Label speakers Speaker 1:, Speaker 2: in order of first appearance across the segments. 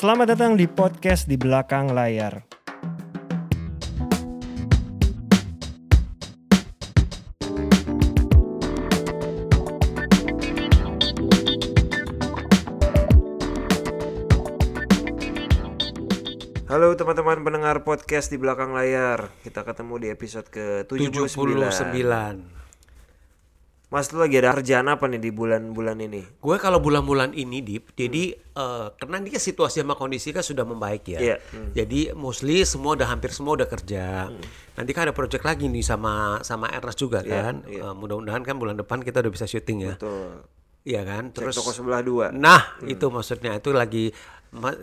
Speaker 1: Selamat datang di podcast di belakang layar. Halo teman-teman pendengar podcast di belakang layar. Kita ketemu di episode ke-79.
Speaker 2: 79.
Speaker 1: Mas lu lagi ada kerjaan apa nih di bulan-bulan ini?
Speaker 2: Gue kalau bulan-bulan ini Dip, jadi eh, karena dia situasi sama kondisi kan sudah membaik ya.
Speaker 1: Iya. Hmm.
Speaker 2: Jadi mostly semua udah hampir semua udah kerja. Nanti kan ada project lagi nih sama sama Ernest juga kan. Eh, mudah-mudahan kan bulan depan kita udah bisa syuting ya.
Speaker 1: Tuh.
Speaker 2: Iya kan?
Speaker 1: Terus
Speaker 2: Terus
Speaker 1: toko sebelah dua.
Speaker 2: Nah, itu maksudnya itu lagi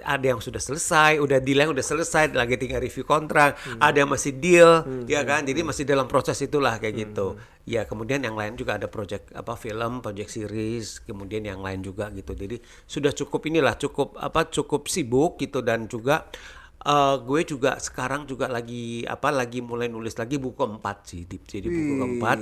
Speaker 2: ada yang sudah selesai, udah deal yang udah selesai, lagi tinggal review kontrak, ada yang masih deal, ya kan? Jadi masih dalam proses itulah kayak gitu. Ya, kemudian yang lain juga ada project apa film, project series, kemudian yang lain juga gitu. Jadi sudah cukup inilah, cukup apa cukup sibuk gitu dan juga eh, gue juga sekarang juga lagi apa lagi mulai nulis lagi buku keempat sih, Dip. Jadi buku keempat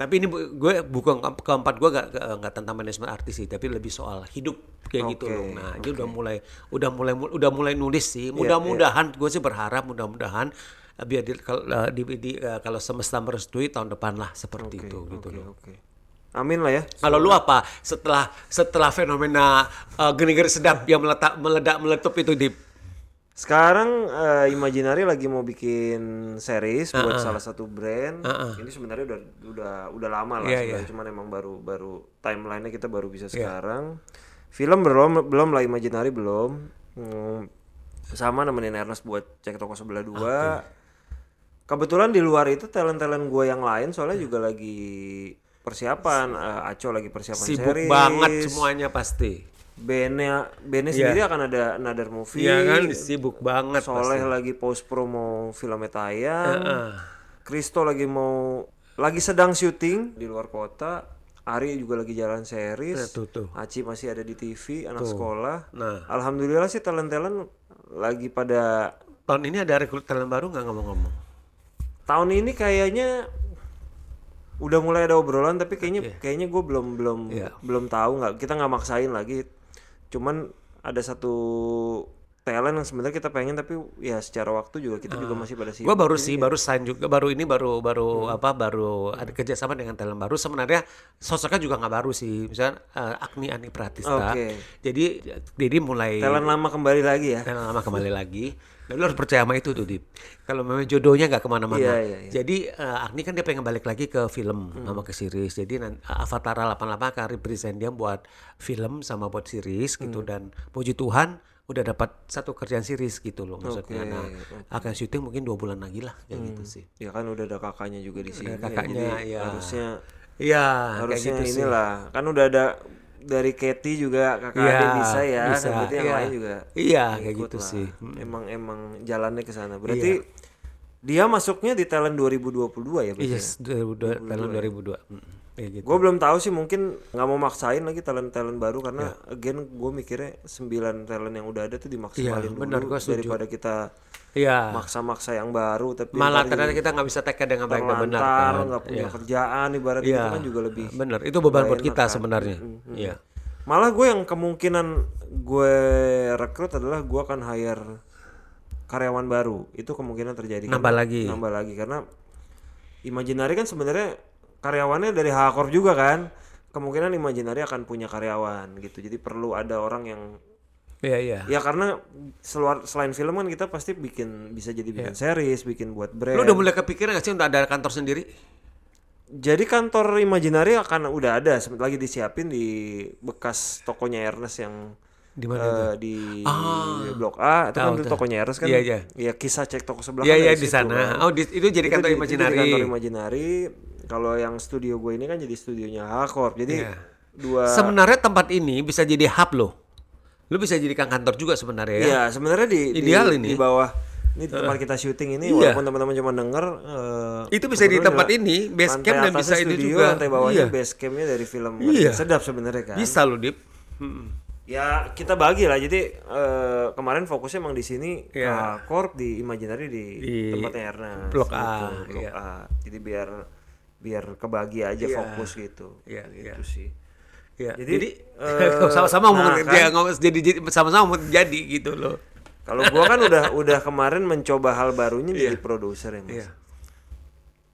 Speaker 2: tapi ini gue buku ke- keempat gue gak, gak, gak tentang manajemen artis sih tapi lebih soal hidup kayak gitu
Speaker 1: Oke,
Speaker 2: loh. Nah ini udah mulai udah mulai udah mulai nulis sih. Mudah-mudahan gue sih berharap mudah-mudahan eh, biar di, kalau eh, di, di- eh, kalau semesta merestui tahun depan lah seperti itu gitu loh.
Speaker 1: oke. Amin lah ya.
Speaker 2: kalau lu apa? Setelah setelah fenomena uh, geni-geni sedap yang meletak meledak meletup itu di
Speaker 1: Sekarang eh, Imaginary lagi mau bikin series buat salah satu brand. Ini sebenarnya udah udah udah lama lah
Speaker 2: Iya,
Speaker 1: sebenarnya, cuman emang baru baru timelinenya kita baru bisa sekarang. Film belum belum lah Imaginary belum. Hmm, sama nemenin Ernest buat cek toko sebelah dua. Kebetulan di luar itu talent-talent gue yang lain soalnya juga lagi persiapan. Eh, Aco lagi persiapan
Speaker 2: sibuk
Speaker 1: series.
Speaker 2: banget semuanya pasti
Speaker 1: Bene Bene sendiri akan ada another movie.
Speaker 2: Iya kan sibuk banget
Speaker 1: Soleh lagi post promo filmnya tayang. Kristo lagi mau lagi sedang syuting di luar kota. Ari juga lagi jalan series.
Speaker 2: tuh, tuh.
Speaker 1: Aci masih ada di TV anak sekolah.
Speaker 2: Nah.
Speaker 1: Alhamdulillah sih talent-talent lagi pada
Speaker 2: tahun ini ada rekrut talent baru nggak ngomong-ngomong
Speaker 1: tahun ini kayaknya udah mulai ada obrolan tapi kayaknya
Speaker 2: Iya.
Speaker 1: kayaknya gue belum belum belum tahu nggak kita nggak maksain lagi cuman ada satu talent yang sebenarnya kita pengen tapi ya secara waktu juga kita juga masih pada sibuk
Speaker 2: Gue baru sih, baru sign juga, baru ini baru baru apa, baru ada kerjasama dengan talent baru. Sebenarnya sosoknya juga nggak baru sih, misalnya eh, Agni Ani Pratista.
Speaker 1: Oke.
Speaker 2: Jadi jadi mulai
Speaker 1: talent lama kembali lagi ya
Speaker 2: talent lama kembali lagi. Lu harus percaya sama itu tuh, Dip. Kalau memang jodohnya nggak ke mana-mana.
Speaker 1: Iya, iya, iya.
Speaker 2: Jadi eh, Agni kan dia pengen balik lagi ke film sama ke series. Jadi Avatar 88 akan represent dia buat film sama buat series gitu dan puji Tuhan udah dapat satu kerjaan series gitu loh maksudnya.
Speaker 1: Oke,
Speaker 2: Nah, akan syuting mungkin dua bulan lagi lah kayak gitu sih.
Speaker 1: ya kan udah ada kakaknya juga di sini ya,
Speaker 2: kakaknya,
Speaker 1: jadi
Speaker 2: ya.
Speaker 1: harusnya
Speaker 2: Iya, kayak
Speaker 1: harusnya
Speaker 2: gitu sih.
Speaker 1: inilah kan udah ada dari Katy juga kakak
Speaker 2: Iya,
Speaker 1: adik bisa ya
Speaker 2: bisa,
Speaker 1: berarti yang
Speaker 2: iya.
Speaker 1: lain juga
Speaker 2: Iya, kayak gitu
Speaker 1: lah.
Speaker 2: sih.
Speaker 1: emang emang jalannya ke sana berarti
Speaker 2: Iya.
Speaker 1: dia masuknya di talent 2022 ya berarti
Speaker 2: Yes, 2002, tahun 2002. Mm, Kayak gitu.
Speaker 1: gue belum tahu sih mungkin nggak mau maksain lagi talent talent baru karena
Speaker 2: Iya.
Speaker 1: again gue mikirnya 9 talent yang udah ada tuh dimaksimalin
Speaker 2: Iya,
Speaker 1: dulu
Speaker 2: benar, gua setuju.
Speaker 1: daripada kita
Speaker 2: Iya.
Speaker 1: maksa-maksa yang baru tapi
Speaker 2: Malah ternyata kita nggak bisa take dengan baik dan benar kan.
Speaker 1: nggak punya
Speaker 2: Iya.
Speaker 1: kerjaan ibarat
Speaker 2: Iya.
Speaker 1: itu kan juga lebih
Speaker 2: Benar, itu beban buat kita
Speaker 1: kan.
Speaker 2: sebenarnya. Iya.
Speaker 1: Malah gue yang kemungkinan gue rekrut adalah gue akan hire karyawan baru. Itu kemungkinan terjadi.
Speaker 2: Nambah lagi.
Speaker 1: Nambah lagi karena Imaginary kan sebenarnya karyawannya dari Hakor juga kan. Kemungkinan Imaginary akan punya karyawan gitu. Jadi perlu ada orang yang
Speaker 2: Iya, iya.
Speaker 1: ya karena seluar, selain film kan kita pasti bikin bisa jadi bikin series, bikin buat brand.
Speaker 2: Lu udah mulai kepikiran gak sih untuk ada kantor sendiri?
Speaker 1: Jadi kantor Imaginary akan udah ada sebentar lagi disiapin di bekas tokonya Ernest yang
Speaker 2: Di mana
Speaker 1: eh, di Blok A itu kan itu tokonya Ernest kan.
Speaker 2: Iya, iya.
Speaker 1: Iya, kisah cek toko sebelah
Speaker 2: Iya,
Speaker 1: kan
Speaker 2: iya di
Speaker 1: situ
Speaker 2: sana.
Speaker 1: kan.
Speaker 2: Oh, di- itu jadi
Speaker 1: Itu
Speaker 2: kantor
Speaker 1: di- itu jadi
Speaker 2: Imaginary.
Speaker 1: kantor Imaginary. Kalau yang studio gue ini kan jadi studionya Hakor. Jadi
Speaker 2: Iya.
Speaker 1: dua
Speaker 2: Sebenarnya tempat ini bisa jadi hub loh. Lu bisa jadikan kantor juga sebenarnya ya.
Speaker 1: Iya, sebenarnya di di-
Speaker 2: Ideal ini.
Speaker 1: di bawah ini tempat kita syuting ini
Speaker 2: Iya.
Speaker 1: walaupun teman-teman cuma denger eh,
Speaker 2: Itu bisa di tempat ini, base camp dan bisa itu
Speaker 1: studio,
Speaker 2: juga.
Speaker 1: Lantai bawahnya
Speaker 2: Iya.
Speaker 1: base campnya dari film
Speaker 2: Iya.
Speaker 1: sedap sebenarnya kan.
Speaker 2: Bisa loh, Dip. Mm.
Speaker 1: Ya kita bagi lah. Jadi eh, kemarin fokusnya emang di sini
Speaker 2: Iya.
Speaker 1: ke Corp di Imaginary di,
Speaker 2: Di
Speaker 1: tempatnya Ernest.
Speaker 2: Blok A,
Speaker 1: gitu, Blok
Speaker 2: iya.
Speaker 1: A. Jadi biar biar kebagi aja
Speaker 2: Iya.
Speaker 1: fokus gitu.
Speaker 2: Iya,
Speaker 1: gitu
Speaker 2: iya.
Speaker 1: sih.
Speaker 2: Iya.
Speaker 1: Jadi,
Speaker 2: Jadi,
Speaker 1: eh,
Speaker 2: sama-sama mau
Speaker 1: nah,
Speaker 2: dia ngomong jadi jadi- sama-sama mau jadi gitu loh.
Speaker 1: Kalau gua kan udah udah kemarin mencoba hal barunya jadi
Speaker 2: Iya.
Speaker 1: produser ya, Mas.
Speaker 2: Iya.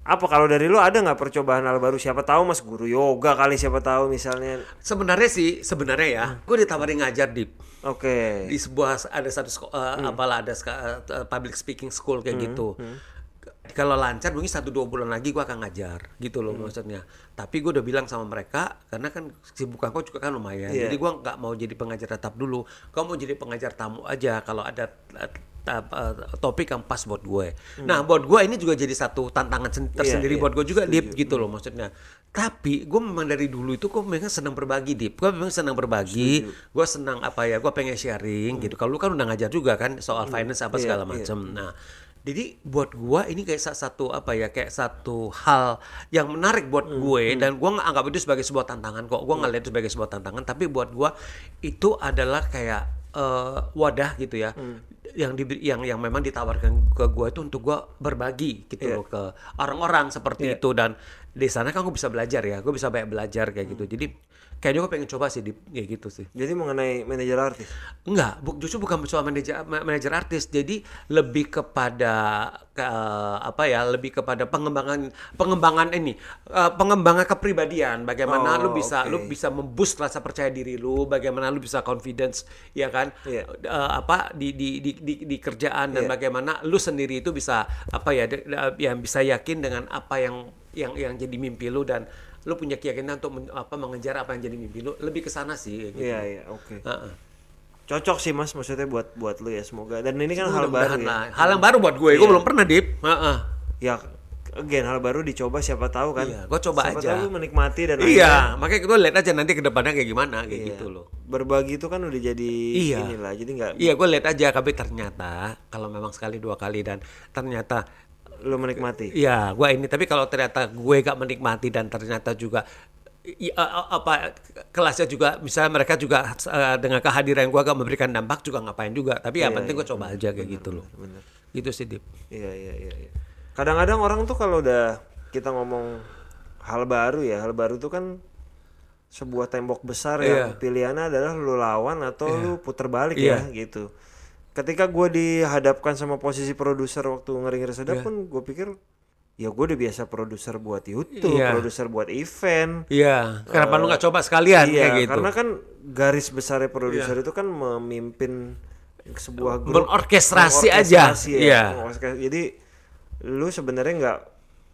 Speaker 1: Apa kalau dari lu ada nggak percobaan hal baru? Siapa tahu Mas guru yoga kali siapa tahu misalnya.
Speaker 2: Sebenarnya sih sebenarnya ya, gue ditawarin ngajar di
Speaker 1: Oke.
Speaker 2: di sebuah ada satu seko- eh, apalah ada eh, public speaking school kayak gitu. Kalau lancar mungkin satu dua bulan lagi gue akan ngajar gitu loh maksudnya. Tapi gue udah bilang sama mereka karena kan kesibukan gue juga kan lumayan.
Speaker 1: Iya.
Speaker 2: Jadi gue nggak mau jadi pengajar tetap dulu. Gue mau jadi pengajar tamu aja kalau ada eh, eh, topik yang pas buat gue. Nah buat gue ini juga jadi satu tantangan sen- tersendiri
Speaker 1: iya.
Speaker 2: buat gue juga Dip gitu loh maksudnya. Tapi gue memang dari dulu itu gue memang senang berbagi Dip. Gue memang senang berbagi. Gue senang apa ya? Gue pengen sharing gitu. Kalau lu kan udah ngajar juga kan soal finance apa
Speaker 1: Iya,
Speaker 2: segala
Speaker 1: iya.
Speaker 2: macam. Nah jadi buat gue ini kayak sa- satu apa ya kayak satu hal yang menarik buat
Speaker 1: Hmm,
Speaker 2: gue dan gue nggak anggap itu sebagai sebuah tantangan kok. Gue nggak lihat itu sebagai sebuah tantangan. Tapi buat gue itu adalah kayak eh, wadah gitu ya.
Speaker 1: Hmm.
Speaker 2: Yang di, yang yang memang ditawarkan ke gue itu untuk gue berbagi gitu
Speaker 1: Iya.
Speaker 2: loh ke orang-orang seperti itu dan di sana kan gue bisa belajar ya gue bisa banyak belajar kayak gitu jadi kayaknya gue pengen coba sih di kayak gitu sih
Speaker 1: Jadi mengenai manajer artis.
Speaker 2: Enggak, bu- justru bukan soal manajer ma- manajer artis. Jadi lebih kepada ke, apa ya? Lebih kepada pengembangan pengembangan ini, eh, pengembangan kepribadian. Bagaimana
Speaker 1: Oh,
Speaker 2: lu bisa
Speaker 1: oke.
Speaker 2: lu bisa memboost rasa percaya diri lu, bagaimana lu bisa confidence, ya kan?
Speaker 1: Iya.
Speaker 2: Eh, apa di di di di, di kerjaan dan
Speaker 1: Iya.
Speaker 2: bagaimana lu sendiri itu bisa apa ya? de- de- yang bisa yakin dengan apa yang yang yang jadi mimpi lu dan lu punya keyakinan untuk men- apa mengejar apa yang jadi mimpi lu. Lebih ke sana sih gitu.
Speaker 1: Iya iya oke. Cocok sih mas maksudnya buat buat lu ya semoga. Dan ini kan hal baru ya.
Speaker 2: lah. Hal yang baru buat gue, gue
Speaker 1: Iya.
Speaker 2: belum pernah dip. Heeh.
Speaker 1: Ya again hal baru dicoba siapa tahu kan.
Speaker 2: Iya, gua coba
Speaker 1: siapa
Speaker 2: aja.
Speaker 1: tahu lu menikmati dan
Speaker 2: Iya, makanya gue lihat aja nanti ke depannya kayak gimana kayak
Speaker 1: Iya.
Speaker 2: gitu loh.
Speaker 1: berbagi itu kan udah jadi
Speaker 2: Iya.
Speaker 1: inilah jadi nggak
Speaker 2: Iya, gue lihat aja tapi ternyata kalau memang sekali dua kali dan ternyata
Speaker 1: lu menikmati.
Speaker 2: Iya, gue ini. Tapi kalau ternyata gue gak menikmati dan ternyata juga i- a- apa kelasnya juga, misalnya mereka juga eh, dengan kehadiran gue gak memberikan dampak juga ngapain juga. Tapi ya
Speaker 1: Iya,
Speaker 2: penting
Speaker 1: iya,
Speaker 2: gue coba aja kayak gitu loh.
Speaker 1: bener.
Speaker 2: Gitu sih Dip.
Speaker 1: Iya iya iya. iya. Kadang-kadang orang tuh kalau udah kita ngomong hal baru ya, hal baru tuh kan sebuah tembok besar
Speaker 2: Iya.
Speaker 1: yang pilihannya adalah lu lawan atau lu puter balik ya gitu. Ketika gue dihadapkan sama posisi produser waktu ngeri-ngeri sedap pun gue pikir ya gue udah biasa produser buat YouTube,
Speaker 2: Iya.
Speaker 1: produser buat event.
Speaker 2: Iya, kenapa lu gak coba sekalian
Speaker 1: Iya,
Speaker 2: kayak gitu?
Speaker 1: karena kan garis besarnya produser itu kan memimpin sebuah grup
Speaker 2: Mengorkestrasi aja.
Speaker 1: mengorkestrasi ya.
Speaker 2: Iya.
Speaker 1: Mengorkestrasi. Jadi lu sebenarnya nggak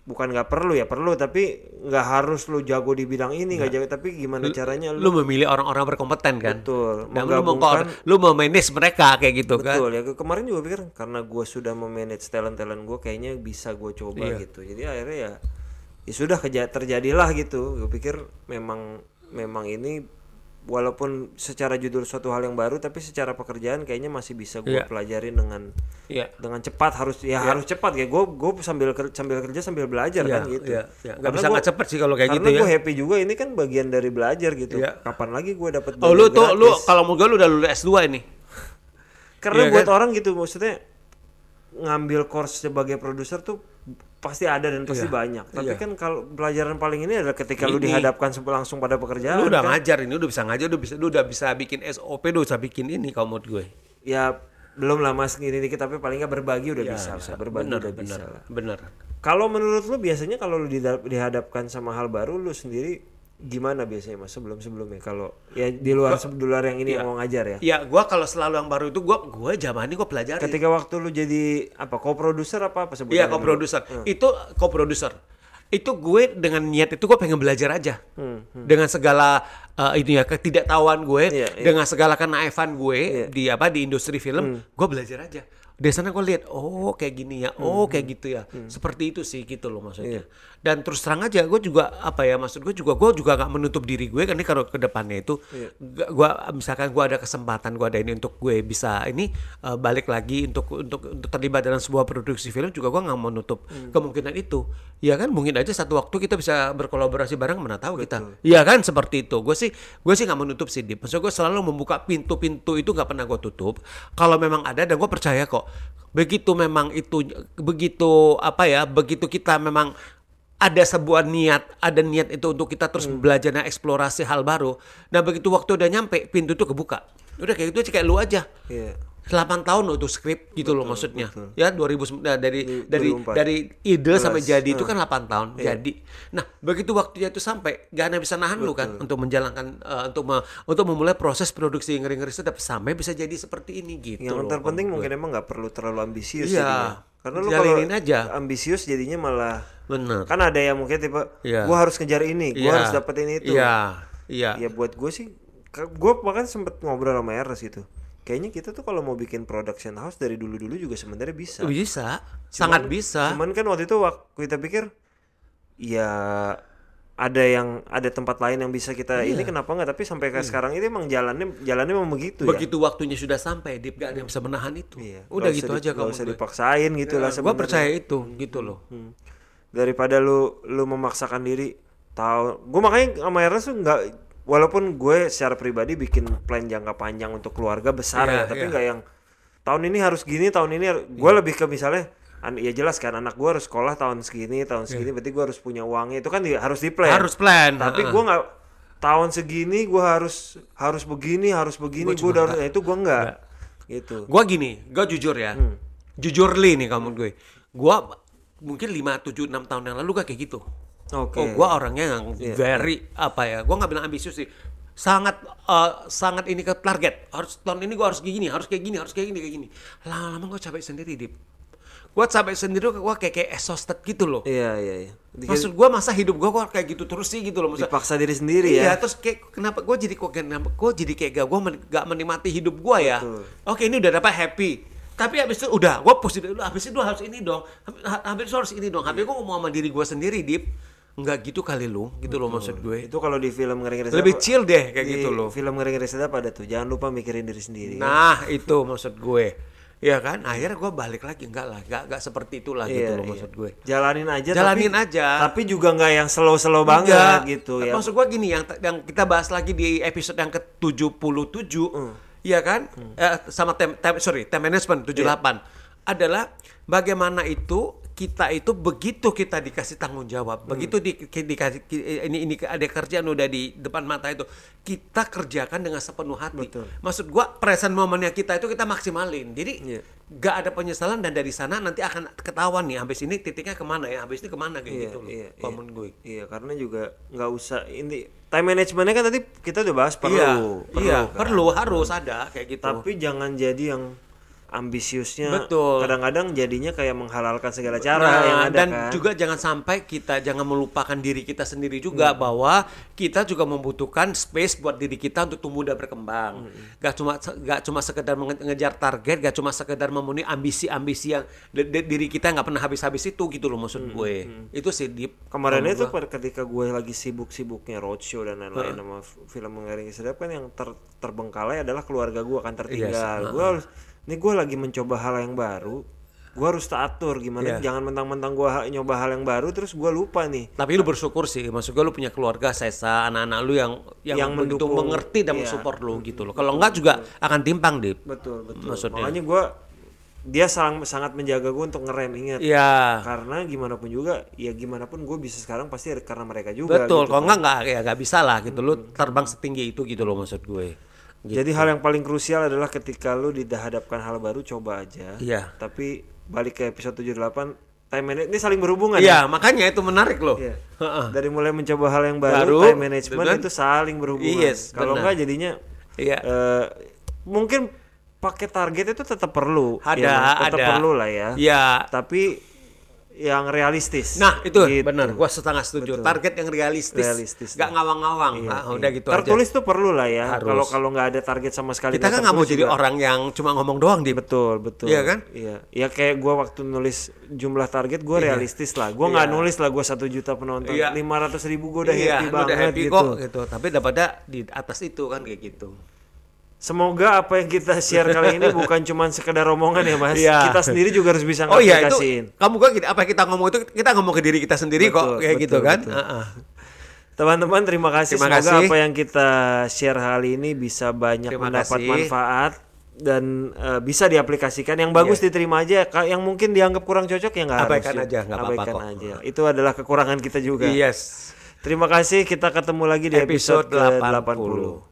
Speaker 1: bukan nggak perlu ya perlu tapi nggak harus lu jago di bidang ini nggak jago tapi gimana caranya lu,
Speaker 2: lu memilih orang-orang berkompeten kan?
Speaker 1: Betul
Speaker 2: dan lu mau lu mau manage mereka kayak gitu kan?
Speaker 1: Betul ya ke- kemarin juga pikir karena gue sudah memanage talent talent gue kayaknya bisa gue coba
Speaker 2: Iya.
Speaker 1: gitu. Jadi akhirnya ya ya sudah terjadilah gitu. Gue pikir memang memang ini walaupun secara judul suatu hal yang baru tapi secara pekerjaan kayaknya masih bisa gue
Speaker 2: Iya.
Speaker 1: pelajarin dengan
Speaker 2: Iya.
Speaker 1: dengan cepat harus ya harus cepat ya gue gue sambil ker- sambil kerja sambil belajar
Speaker 2: Iya,
Speaker 1: kan gitu
Speaker 2: iya. Nggak
Speaker 1: Karena
Speaker 2: bisa nggak cepet sih kalau kayak
Speaker 1: karena
Speaker 2: gitu ya.
Speaker 1: gue happy juga ini kan bagian dari belajar gitu
Speaker 2: Iya.
Speaker 1: kapan lagi gue dapat
Speaker 2: oh lu tuh lu kalau mau gue lu udah lulus S2 ini
Speaker 1: karena
Speaker 2: Iya
Speaker 1: buat
Speaker 2: kan?
Speaker 1: orang gitu maksudnya ngambil course sebagai produser tuh pasti ada dan pasti
Speaker 2: Iya,
Speaker 1: banyak tapi
Speaker 2: iya.
Speaker 1: kan kalau pelajaran paling ini adalah ketika lu
Speaker 2: Ini.
Speaker 1: dihadapkan se- langsung pada pekerjaan
Speaker 2: lu udah
Speaker 1: kan.
Speaker 2: ngajar ini udah bisa ngajar udah bisa lu udah bisa bikin SOP lu bisa bikin ini kalau menurut gue
Speaker 1: ya belum lama segini dikit tapi paling nggak berbagi udah
Speaker 2: Ya,
Speaker 1: bisa,
Speaker 2: bisa.
Speaker 1: lah berbagi
Speaker 2: bener
Speaker 1: udah
Speaker 2: bener
Speaker 1: bisa lah.
Speaker 2: bener
Speaker 1: Kalau menurut lu biasanya kalau lu dihadapkan sama hal baru lu sendiri gimana biasanya mas sebelum sebelumnya kalau ya di luar di luar yang ini yang mau ngajar ya.
Speaker 2: ya gua kalau selalu yang baru itu gua gua zaman ini gua pelajari
Speaker 1: Ketika waktu lu jadi apa co-producer apa apa sebutannya?
Speaker 2: Iya,
Speaker 1: dulu?
Speaker 2: co-producer. Itu co-producer. Itu gue dengan niat itu gue pengen belajar aja. Dengan segala uh, ini ya ketidaktahuan gue,
Speaker 1: Hmm, Iya, iya.
Speaker 2: dengan segala kenaifan gue
Speaker 1: Iya.
Speaker 2: di apa di industri film, gue belajar aja. Dari sana gue lihat, oh kayak gini ya, oh
Speaker 1: Hmm,
Speaker 2: kayak gitu ya, seperti itu sih gitu loh maksudnya. Dan terus terang aja, gue juga apa ya maksud gue juga gue juga gak menutup diri gue kan ini kalau ke depannya itu,
Speaker 1: Iya.
Speaker 2: gue misalkan gue ada kesempatan gue ada ini untuk gue bisa ini uh, balik lagi untuk untuk untuk terlibat dalam sebuah produksi film juga gue nggak mau nutup
Speaker 1: Hmm.
Speaker 2: kemungkinan itu. Ya kan mungkin aja satu waktu kita bisa berkolaborasi bareng mana tahu kita. Iya kan seperti itu. Gue sih gue sih nggak menutup sih Dip. Maksud gue selalu membuka pintu-pintu itu nggak pernah gue tutup. Kalau memang ada dan gue percaya kok. Begitu memang itu begitu apa ya begitu kita memang ada sebuah niat, ada niat itu untuk kita terus
Speaker 1: Hmm.
Speaker 2: belajar dan eksplorasi hal baru. Nah begitu waktu udah nyampe, pintu tuh kebuka. Udah kayak gitu aja kayak lu aja.
Speaker 1: Iya.
Speaker 2: 8 tahun loh tuh skrip gitu loh maksudnya. Ya 2000 nah, dari dari
Speaker 1: 2004.
Speaker 2: dari ide sampai
Speaker 1: 11,
Speaker 2: jadi itu kan 8 tahun. Jadi. Nah, begitu waktunya itu sampai gak ada bisa nahan lu kan untuk menjalankan eh, untuk me- untuk memulai proses produksi ngeri-ngeri sedap sampai bisa jadi seperti ini gitu.
Speaker 1: Yang
Speaker 2: loh.
Speaker 1: terpenting mungkin emang nggak perlu terlalu ambisius
Speaker 2: Iya.
Speaker 1: jadinya. Karena lu kalau
Speaker 2: aja.
Speaker 1: ambisius jadinya malah
Speaker 2: Bener.
Speaker 1: kan ada yang mungkin tipe
Speaker 2: Iya.
Speaker 1: gua harus ngejar ini, gua
Speaker 2: Iya.
Speaker 1: harus dapetin itu.
Speaker 2: Iya. Iya.
Speaker 1: Ya buat gue sih gue bahkan sempet ngobrol sama Ernest gitu. Kayaknya kita tuh kalau mau bikin production house dari dulu-dulu juga sebenarnya bisa.
Speaker 2: Bisa. Sangat bisa.
Speaker 1: Cuman kan waktu itu waktu kita pikir ya ada yang ada tempat lain yang bisa kita
Speaker 2: Iya.
Speaker 1: ini kenapa nggak tapi sampai ke sekarang ini emang jalannya jalannya memang begitu ya.
Speaker 2: Begitu waktunya sudah sampai, Dip gak ada yang bisa menahan itu.
Speaker 1: Iya.
Speaker 2: Udah
Speaker 1: Nggak
Speaker 2: gitu aja kamu.
Speaker 1: usah dipaksain gitu lah
Speaker 2: Gua
Speaker 1: sebenarnya.
Speaker 2: percaya itu, gitu loh.
Speaker 1: Hmm. Daripada lu lu memaksakan diri tahu gue makanya sama Ernest tuh nggak walaupun gue secara pribadi bikin plan jangka panjang untuk keluarga besar
Speaker 2: Iya,
Speaker 1: ya tapi
Speaker 2: iya.
Speaker 1: nggak yang tahun ini harus gini tahun ini gue lebih ke misalnya an- ya jelas kan anak gue harus sekolah tahun segini tahun segini berarti gue harus punya uangnya itu kan di- harus di plan.
Speaker 2: Harus plan.
Speaker 1: tapi
Speaker 2: heeh.
Speaker 1: gue nggak tahun segini gue harus harus begini harus begini gue udah harus nah, itu gue nggak gitu
Speaker 2: Gua gini, gua jujur ya.
Speaker 1: Hmm.
Speaker 2: Jujur li nih kamu gue. Gua mungkin 5 7 6 tahun yang lalu gak kayak gitu.
Speaker 1: oke
Speaker 2: Oh, gua orangnya yang
Speaker 1: Iya.
Speaker 2: very apa ya? Gua nggak bilang ambisius sih. Sangat eh, sangat ini ke target. Harus tahun ini gua harus kayak gini, harus kayak gini, harus kayak gini, kayak gini. Lama-lama gua capek sendiri, Dip. Gua capek sendiri, gua kayak kayak exhausted gitu loh.
Speaker 1: iya iya iya
Speaker 2: Maksud gua masa hidup gua kok kayak gitu terus sih gitu loh. Maksud,
Speaker 1: dipaksa diri sendiri
Speaker 2: Iya,
Speaker 1: ya
Speaker 2: terus kayak kenapa gue jadi kok kenapa gue jadi kayak gak gue gak menikmati hidup gue ya.
Speaker 1: Betul.
Speaker 2: Oke ini udah dapat happy. Tapi habis itu udah gue positif dulu. Habis itu harus ini dong. Ha- Habis itu harus ini dong. Habis gue ngomong sama diri gue sendiri, Dip. Enggak gitu kali lu, gitu loh maksud gue.
Speaker 1: itu kalau di film ngeri ngeri
Speaker 2: Lebih chill deh kayak gitu loh.
Speaker 1: film ngeri ngeri sedap ada tuh jangan lupa mikirin diri sendiri
Speaker 2: Nah itu maksud gue. Iya kan? Akhirnya gue balik lagi enggak lah, enggak enggak seperti itulah gitu
Speaker 1: Iya,
Speaker 2: loh
Speaker 1: iya.
Speaker 2: maksud gue.
Speaker 1: jalanin aja
Speaker 2: Jalanin
Speaker 1: tapi,
Speaker 2: aja.
Speaker 1: tapi juga nggak yang slow slow banget gitu ya
Speaker 2: Maksud gua gini yang yang kita bahas lagi di episode yang ke-77
Speaker 1: Hmm.
Speaker 2: Iya kan? Eh, sama tem, tem- sorry, time management 78 adalah bagaimana itu kita itu begitu kita dikasih tanggung jawab, begitu di, dikasih ini ini ada kerjaan udah di depan mata itu, kita kerjakan dengan sepenuh hati.
Speaker 1: Betul.
Speaker 2: Maksud gua present momennya kita itu kita maksimalin. Jadi
Speaker 1: Iya.
Speaker 2: gak ada penyesalan dan dari sana nanti akan ketahuan nih habis ini titiknya ke mana ya, habis ini ke mana kayak
Speaker 1: Iya,
Speaker 2: gitu loh.
Speaker 1: iya,
Speaker 2: kalau
Speaker 1: iya.
Speaker 2: menurut gue.
Speaker 1: Iya, karena juga nggak usah ini time managementnya kan tadi kita udah bahas perlu,
Speaker 2: iya,
Speaker 1: perlu,
Speaker 2: iya,
Speaker 1: kan.
Speaker 2: perlu harus ada kayak gitu.
Speaker 1: Tapi jangan jadi yang ambisiusnya
Speaker 2: Betul.
Speaker 1: kadang-kadang jadinya kayak menghalalkan segala cara
Speaker 2: Nah,
Speaker 1: yang ada
Speaker 2: dan
Speaker 1: kan.
Speaker 2: juga jangan sampai kita jangan melupakan diri kita sendiri juga bahwa kita juga membutuhkan space buat diri kita untuk tumbuh dan berkembang. Gak cuma gak cuma sekedar menge- ngejar target, gak cuma sekedar memenuhi ambisi-ambisi yang di- di- diri kita nggak pernah habis-habis itu gitu loh maksud gue. Itu sih deep.
Speaker 1: Kemarin itu
Speaker 2: gua.
Speaker 1: pada ketika gue lagi sibuk-sibuknya roadshow dan lain-lain sama film mengering sedap kan yang ter- terbengkalai adalah keluarga gue akan tertinggal. Gue harus, ini gue lagi mencoba hal yang baru. Gue harus tak atur gimana?
Speaker 2: Iya.
Speaker 1: Jangan mentang-mentang gue nyoba hal yang baru terus gue lupa nih.
Speaker 2: Tapi lu bersyukur sih, maksud gue lu punya keluarga, Sesa, anak-anak lu yang yang,
Speaker 1: Yang mendukung,
Speaker 2: mengerti dan
Speaker 1: iya.
Speaker 2: mensupport lu gitu loh. Kalau enggak juga akan timpang, Dip.
Speaker 1: Betul betul.
Speaker 2: Maksudnya.
Speaker 1: Makanya gue dia sangat sangat menjaga gue untuk ngerem ingat.
Speaker 2: Iya.
Speaker 1: Karena gimana pun juga, ya gimana pun gue bisa sekarang pasti karena mereka juga.
Speaker 2: Betul,
Speaker 1: gitu
Speaker 2: kalau
Speaker 1: kan.
Speaker 2: enggak enggak ya enggak bisa lah gitu. Lu terbang setinggi itu gitu loh maksud gue. Gitu.
Speaker 1: Jadi hal yang paling krusial adalah ketika lu dihadapkan hal baru coba aja.
Speaker 2: Iya.
Speaker 1: Tapi balik ke episode 78 time management ini saling berhubungan
Speaker 2: Iya, makanya itu menarik loh.
Speaker 1: ya.
Speaker 2: Heeh.
Speaker 1: Dari mulai mencoba hal yang baru,
Speaker 2: Baru,
Speaker 1: time management
Speaker 2: dengan-
Speaker 1: itu saling berhubungan.
Speaker 2: Yes,
Speaker 1: Kalau enggak jadinya
Speaker 2: Iya.
Speaker 1: eh, mungkin pakai target itu tetap perlu.
Speaker 2: Ada,
Speaker 1: Ya, tetap
Speaker 2: ada.
Speaker 1: perlu lah ya.
Speaker 2: Iya.
Speaker 1: Tapi yang realistis.
Speaker 2: Nah, itu
Speaker 1: Gitu.
Speaker 2: benar. Gua setengah setuju. Target yang realistis.
Speaker 1: Realistis,
Speaker 2: Gak ngawang-ngawang. Ah, udah gitu
Speaker 1: Tertulis
Speaker 2: aja.
Speaker 1: tuh perlu lah ya. Kalau kalau nggak ada target sama sekali.
Speaker 2: Kita kan nggak mau jadi
Speaker 1: juga-
Speaker 2: orang yang cuma ngomong doang di
Speaker 1: Betul, betul.
Speaker 2: Iya kan?
Speaker 1: Iya. Ya kayak gua waktu nulis jumlah target gua realistis lah. Gua nggak nulis lah gua satu juta penonton.
Speaker 2: Iya.
Speaker 1: Lima ratus ribu gua udah
Speaker 2: iya,
Speaker 1: happy
Speaker 2: lu udah
Speaker 1: banget
Speaker 2: happy
Speaker 1: gitu.
Speaker 2: kok gitu. Tapi dapatnya di atas itu kan kayak gitu.
Speaker 1: Semoga apa yang kita share kali ini bukan cuma sekedar omongan ya mas.
Speaker 2: Iya.
Speaker 1: Kita sendiri juga harus bisa
Speaker 2: Oh iya itu kamu kan apa yang kita ngomong itu kita ngomong ke diri kita sendiri kok
Speaker 1: Betul,
Speaker 2: kayak gitu
Speaker 1: betul,
Speaker 2: kan.
Speaker 1: betul.
Speaker 2: Heeh.
Speaker 1: Teman-teman terima kasih.
Speaker 2: Terima
Speaker 1: Semoga
Speaker 2: kasih.
Speaker 1: apa yang kita share kali ini bisa banyak
Speaker 2: Terima
Speaker 1: mendapat
Speaker 2: kasih.
Speaker 1: manfaat dan eh, bisa diaplikasikan. Yang bagus diterima aja. Yang mungkin dianggap kurang cocok ya nggak harus.
Speaker 2: Abaikan
Speaker 1: ya.
Speaker 2: aja, nggak apa-apa
Speaker 1: Abaikan
Speaker 2: kok.
Speaker 1: aja. Itu adalah kekurangan kita juga.
Speaker 2: Yes.
Speaker 1: Terima kasih. Kita ketemu lagi di episode,
Speaker 2: Episode
Speaker 1: ke
Speaker 2: 80.
Speaker 1: 80.